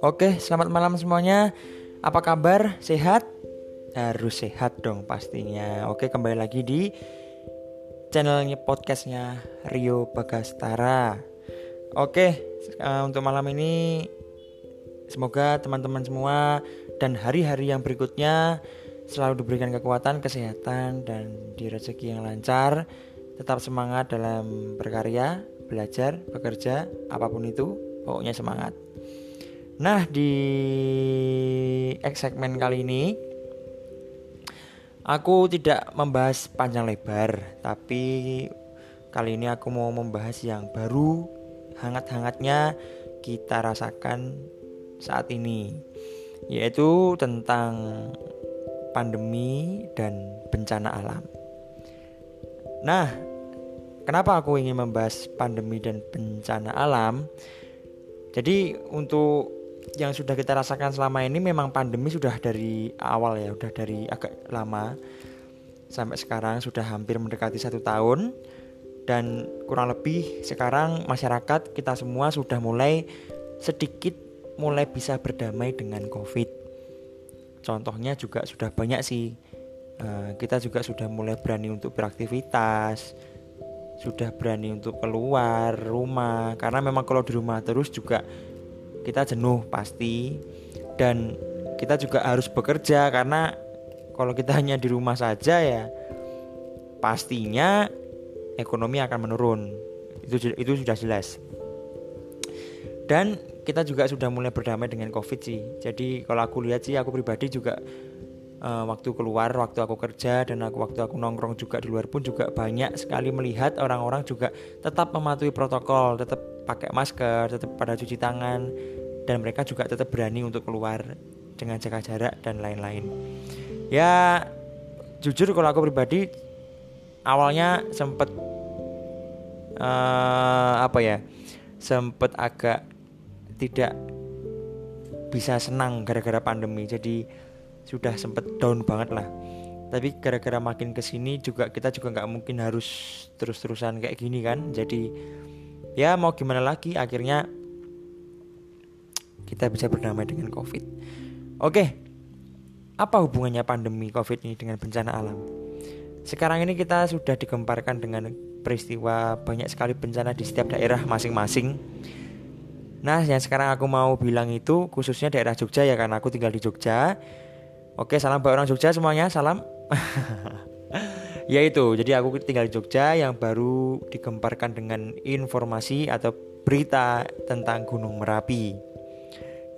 Oke, selamat malam semuanya. Apa kabar? Sehat? Harus sehat dong pastinya. Oke, kembali lagi di channelnya podcastnya Rio Bagastara. Oke, uh, untuk malam ini semoga teman-teman semua dan hari-hari yang berikutnya selalu diberikan kekuatan, kesehatan, dan di rezeki yang lancar. Tetap semangat dalam berkarya, belajar, bekerja, apa pun itu, pokoknya semangat. Nah, di segmen kali ini aku tidak membahas panjang lebar, tapi kali ini aku mau membahas yang baru hangat-hangatnya kita rasakan saat ini, yaitu tentang pandemi dan bencana alam. Nah, kenapa aku ingin membahas pandemi dan bencana alam? Jadi untuk yang sudah kita rasakan selama ini memang pandemi sudah dari awal ya, sudah dari agak lama sampai sekarang sudah hampir mendekati satu tahun dan kurang lebih sekarang masyarakat kita semua sudah mulai sedikit mulai bisa berdamai dengan COVID. Contohnya juga sudah banyak sih. Uh, kita juga sudah mulai berani untuk beraktivitas, sudah berani untuk keluar rumah. Karena memang kalau di rumah terus juga kita jenuh pasti. Dan kita juga harus bekerja karena kalau kita hanya di rumah saja ya pastinya ekonomi akan menurun. Itu itu sudah jelas. Dan kita juga sudah mulai berdamai dengan covid sih. Jadi kalau aku lihat sih aku pribadi juga uh, waktu keluar waktu aku kerja dan aku waktu aku nongkrong juga di luar pun juga banyak sekali melihat orang-orang juga tetap mematuhi protokol tetap pakai masker tetap pada cuci tangan dan mereka juga tetap berani untuk keluar dengan jaga jarak dan lain-lain. Ya jujur kalau aku pribadi awalnya sempet uh, apa ya sempet agak tidak bisa senang gara-gara pandemi. Jadi sudah sempet down banget lah tapi gara-gara makin ke sini juga kita juga nggak mungkin harus terus-terusan kayak gini kan jadi ya mau gimana lagi akhirnya kita bisa berdamai dengan COVID. Oke, apa hubungannya pandemi COVID ini dengan bencana alam? Sekarang ini kita sudah digemparkan dengan peristiwa banyak sekali bencana di setiap daerah masing-masing. Nah, yang sekarang aku mau bilang itu khususnya daerah Jogja ya karena aku tinggal di Jogja. Oke, salam buat orang Jogja semuanya, salam. ya itu, jadi aku tinggal di Jogja yang baru digemparkan dengan informasi atau berita tentang Gunung Merapi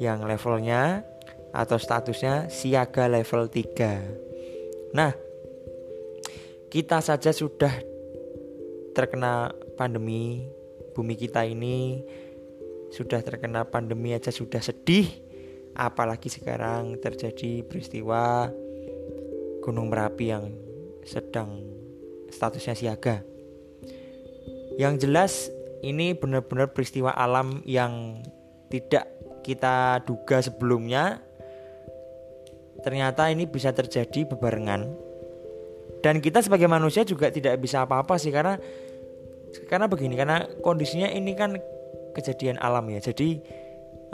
yang levelnya atau statusnya siaga level 3. Nah, kita saja sudah terkena pandemi, bumi kita ini sudah terkena pandemi aja sudah sedih, apalagi sekarang terjadi peristiwa Gunung Merapi yang sedang statusnya siaga. Yang jelas ini benar-benar peristiwa alam yang tidak kita duga sebelumnya. Ternyata ini bisa terjadi bebarengan. Dan kita sebagai manusia juga tidak bisa apa-apa sih karena karena begini karena kondisinya ini kan kejadian alam ya. Jadi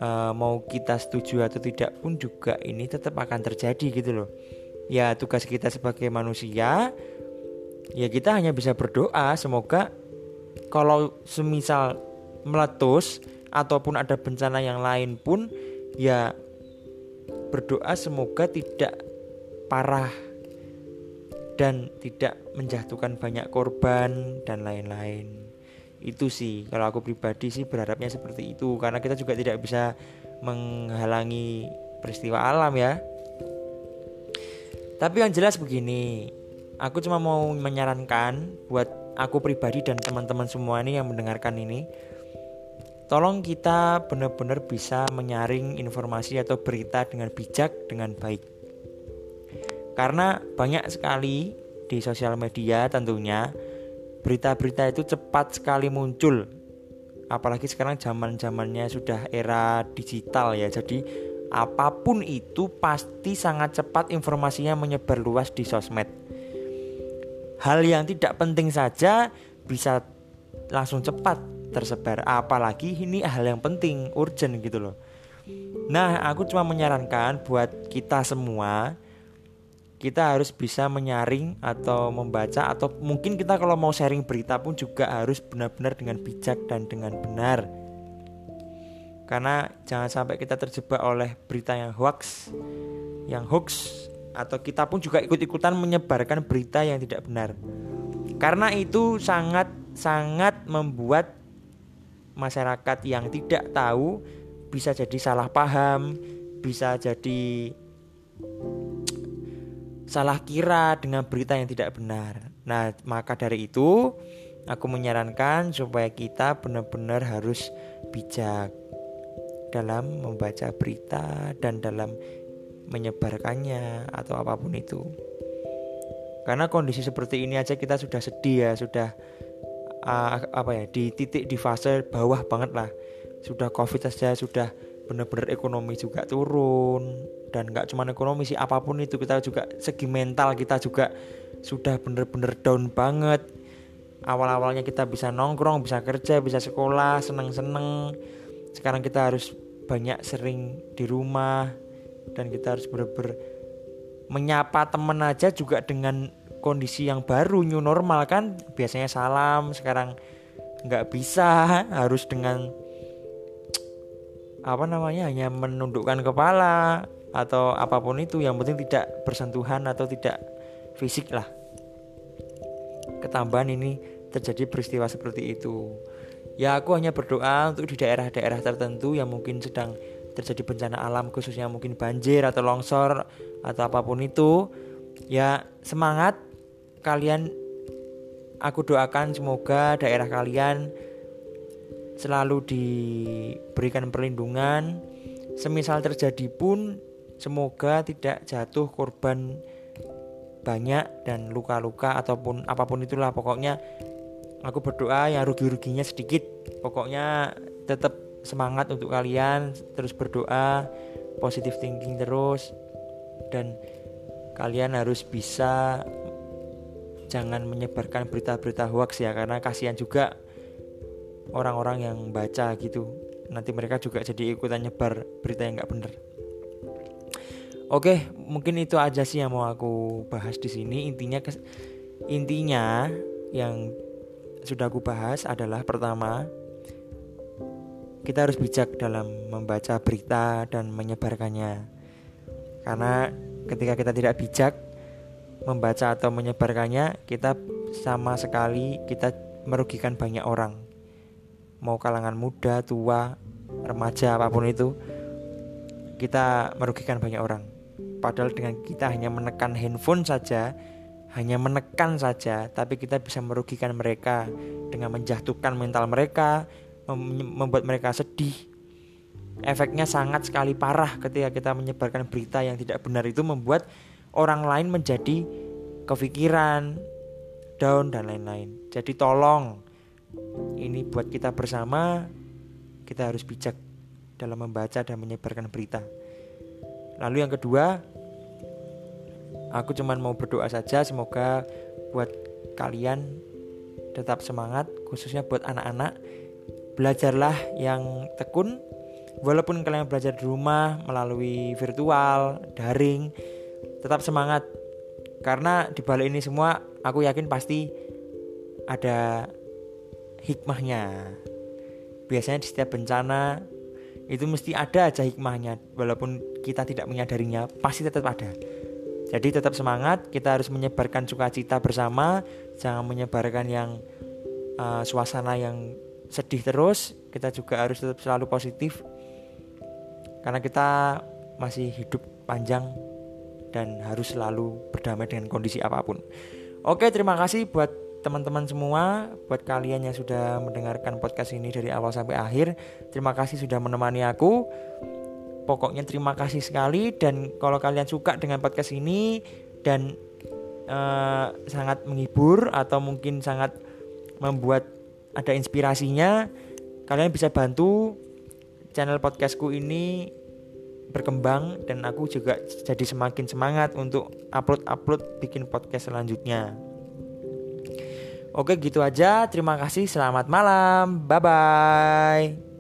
uh, mau kita setuju atau tidak pun juga ini tetap akan terjadi gitu loh ya tugas kita sebagai manusia ya kita hanya bisa berdoa semoga kalau semisal meletus ataupun ada bencana yang lain pun ya berdoa semoga tidak parah dan tidak menjatuhkan banyak korban dan lain-lain. Itu sih kalau aku pribadi sih berharapnya seperti itu karena kita juga tidak bisa menghalangi peristiwa alam ya. Tapi yang jelas begini, aku cuma mau menyarankan buat aku pribadi dan teman-teman semua ini yang mendengarkan ini Tolong kita benar-benar bisa menyaring informasi atau berita dengan bijak, dengan baik. Karena banyak sekali di sosial media tentunya berita-berita itu cepat sekali muncul. Apalagi sekarang zaman-zamannya sudah era digital ya. Jadi apa pun itu pasti sangat cepat informasinya menyebar luas di sosmed. Hal yang tidak penting saja bisa langsung cepat tersebar apalagi ini hal yang penting urgent gitu loh nah aku cuma menyarankan buat kita semua kita harus bisa menyaring atau membaca atau mungkin kita kalau mau sharing berita pun juga harus benar-benar dengan bijak dan dengan benar. Karena jangan sampai kita terjebak oleh berita yang hoax yang hoax atau kita pun juga ikut-ikutan menyebarkan berita yang tidak benar. Karena itu sangat sangat membuat masyarakat yang tidak tahu bisa jadi salah paham, bisa jadi salah kira dengan berita yang tidak benar. Nah, maka dari itu aku menyarankan supaya kita benar-benar harus bijak dalam membaca berita dan dalam menyebarkannya atau apa pun itu. Karena kondisi seperti ini aja kita sudah sedih ya, sudah uh, apa ya di titik di fase bawah banget lah. Sudah covid saja sudah benar-benar ekonomi juga turun dan nggak cuma ekonomi sih apa pun itu kita juga segi mental kita juga sudah benar-benar down banget. Awal-awalnya kita bisa nongkrong, bisa kerja, bisa sekolah, seneng-seneng. Sekarang kita harus banyak sering di rumah dan kita harus benar-benar menyapa temen aja juga dengan kondisi yang baru new normal kan biasanya salam sekarang nggak bisa harus dengan apa namanya hanya menundukkan kepala atau apa pun itu yang penting tidak bersentuhan atau tidak fisik lah. Ketambahan ini terjadi peristiwa seperti itu. Ya aku hanya berdoa untuk di daerah-daerah tertentu yang mungkin sedang terjadi bencana alam khususnya mungkin banjir atau longsor atau apa pun itu. Ya semangat kalian. Aku doakan semoga daerah kalian selalu diberikan perlindungan. Semisal terjadi pun semoga tidak jatuh korban banyak dan luka-luka ataupun apa pun itulah. Pokoknya aku berdoa yang rugi-ruginya sedikit. Pokoknya tetap semangat untuk kalian terus berdoa positive thinking terus. Dan kalian harus bisa jangan menyebarkan berita-berita hoax ya karena kasihan juga orang-orang yang baca gitu nanti mereka juga jadi ikutan nyebar berita yang nggak bener oke mungkin itu aja sih yang mau aku bahas di sini intinya intinya yang sudah aku bahas adalah pertama kita harus bijak dalam membaca berita dan menyebarkannya. Karena ketika kita tidak bijak membaca atau menyebarkannya, kita sama sekali kita merugikan banyak orang. Mau kalangan muda, tua, remaja apa pun itu, kita merugikan banyak orang. Padahal dengan kita hanya menekan handphone saja, hanya menekan saja, tapi kita bisa merugikan mereka dengan menjatuhkan mental mereka, membuat mereka sedih. Efeknya sangat sekali parah ketika kita menyebarkan berita yang tidak benar itu membuat orang lain menjadi kepikiran, down dan lain-lain. Jadi tolong ini buat kita bersama kita harus bijak dalam membaca dan menyebarkan berita. Lalu yang kedua, aku cuman mau berdoa saja semoga buat kalian tetap semangat khususnya buat anak-anak belajarlah yang tekun walaupun kalian belajar di rumah melalui virtual daring tetap semangat karena di balik ini semua aku yakin pasti ada hikmahnya biasanya di setiap bencana itu mesti ada aja hikmahnya walaupun kita tidak menyadarinya pasti tetap ada jadi tetap semangat kita harus menyebarkan sukacita bersama jangan menyebarkan yang uh, suasana yang sedih terus kita juga harus tetap selalu positif karena kita masih hidup panjang dan harus selalu berdamai dengan kondisi apa pun. Oke, terima kasih buat teman-teman semua, buat kalian yang sudah mendengarkan podcast ini dari awal sampai akhir. Terima kasih sudah menemani aku. Pokoknya terima kasih sekali dan kalau kalian suka dengan podcast ini dan uh, sangat menghibur atau mungkin sangat membuat ada inspirasinya kalian bisa bantu channel podcastku ini berkembang dan aku juga jadi semakin semangat untuk upload-upload bikin podcast selanjutnya. Oke gitu aja, terima kasih, selamat malam, bye bye.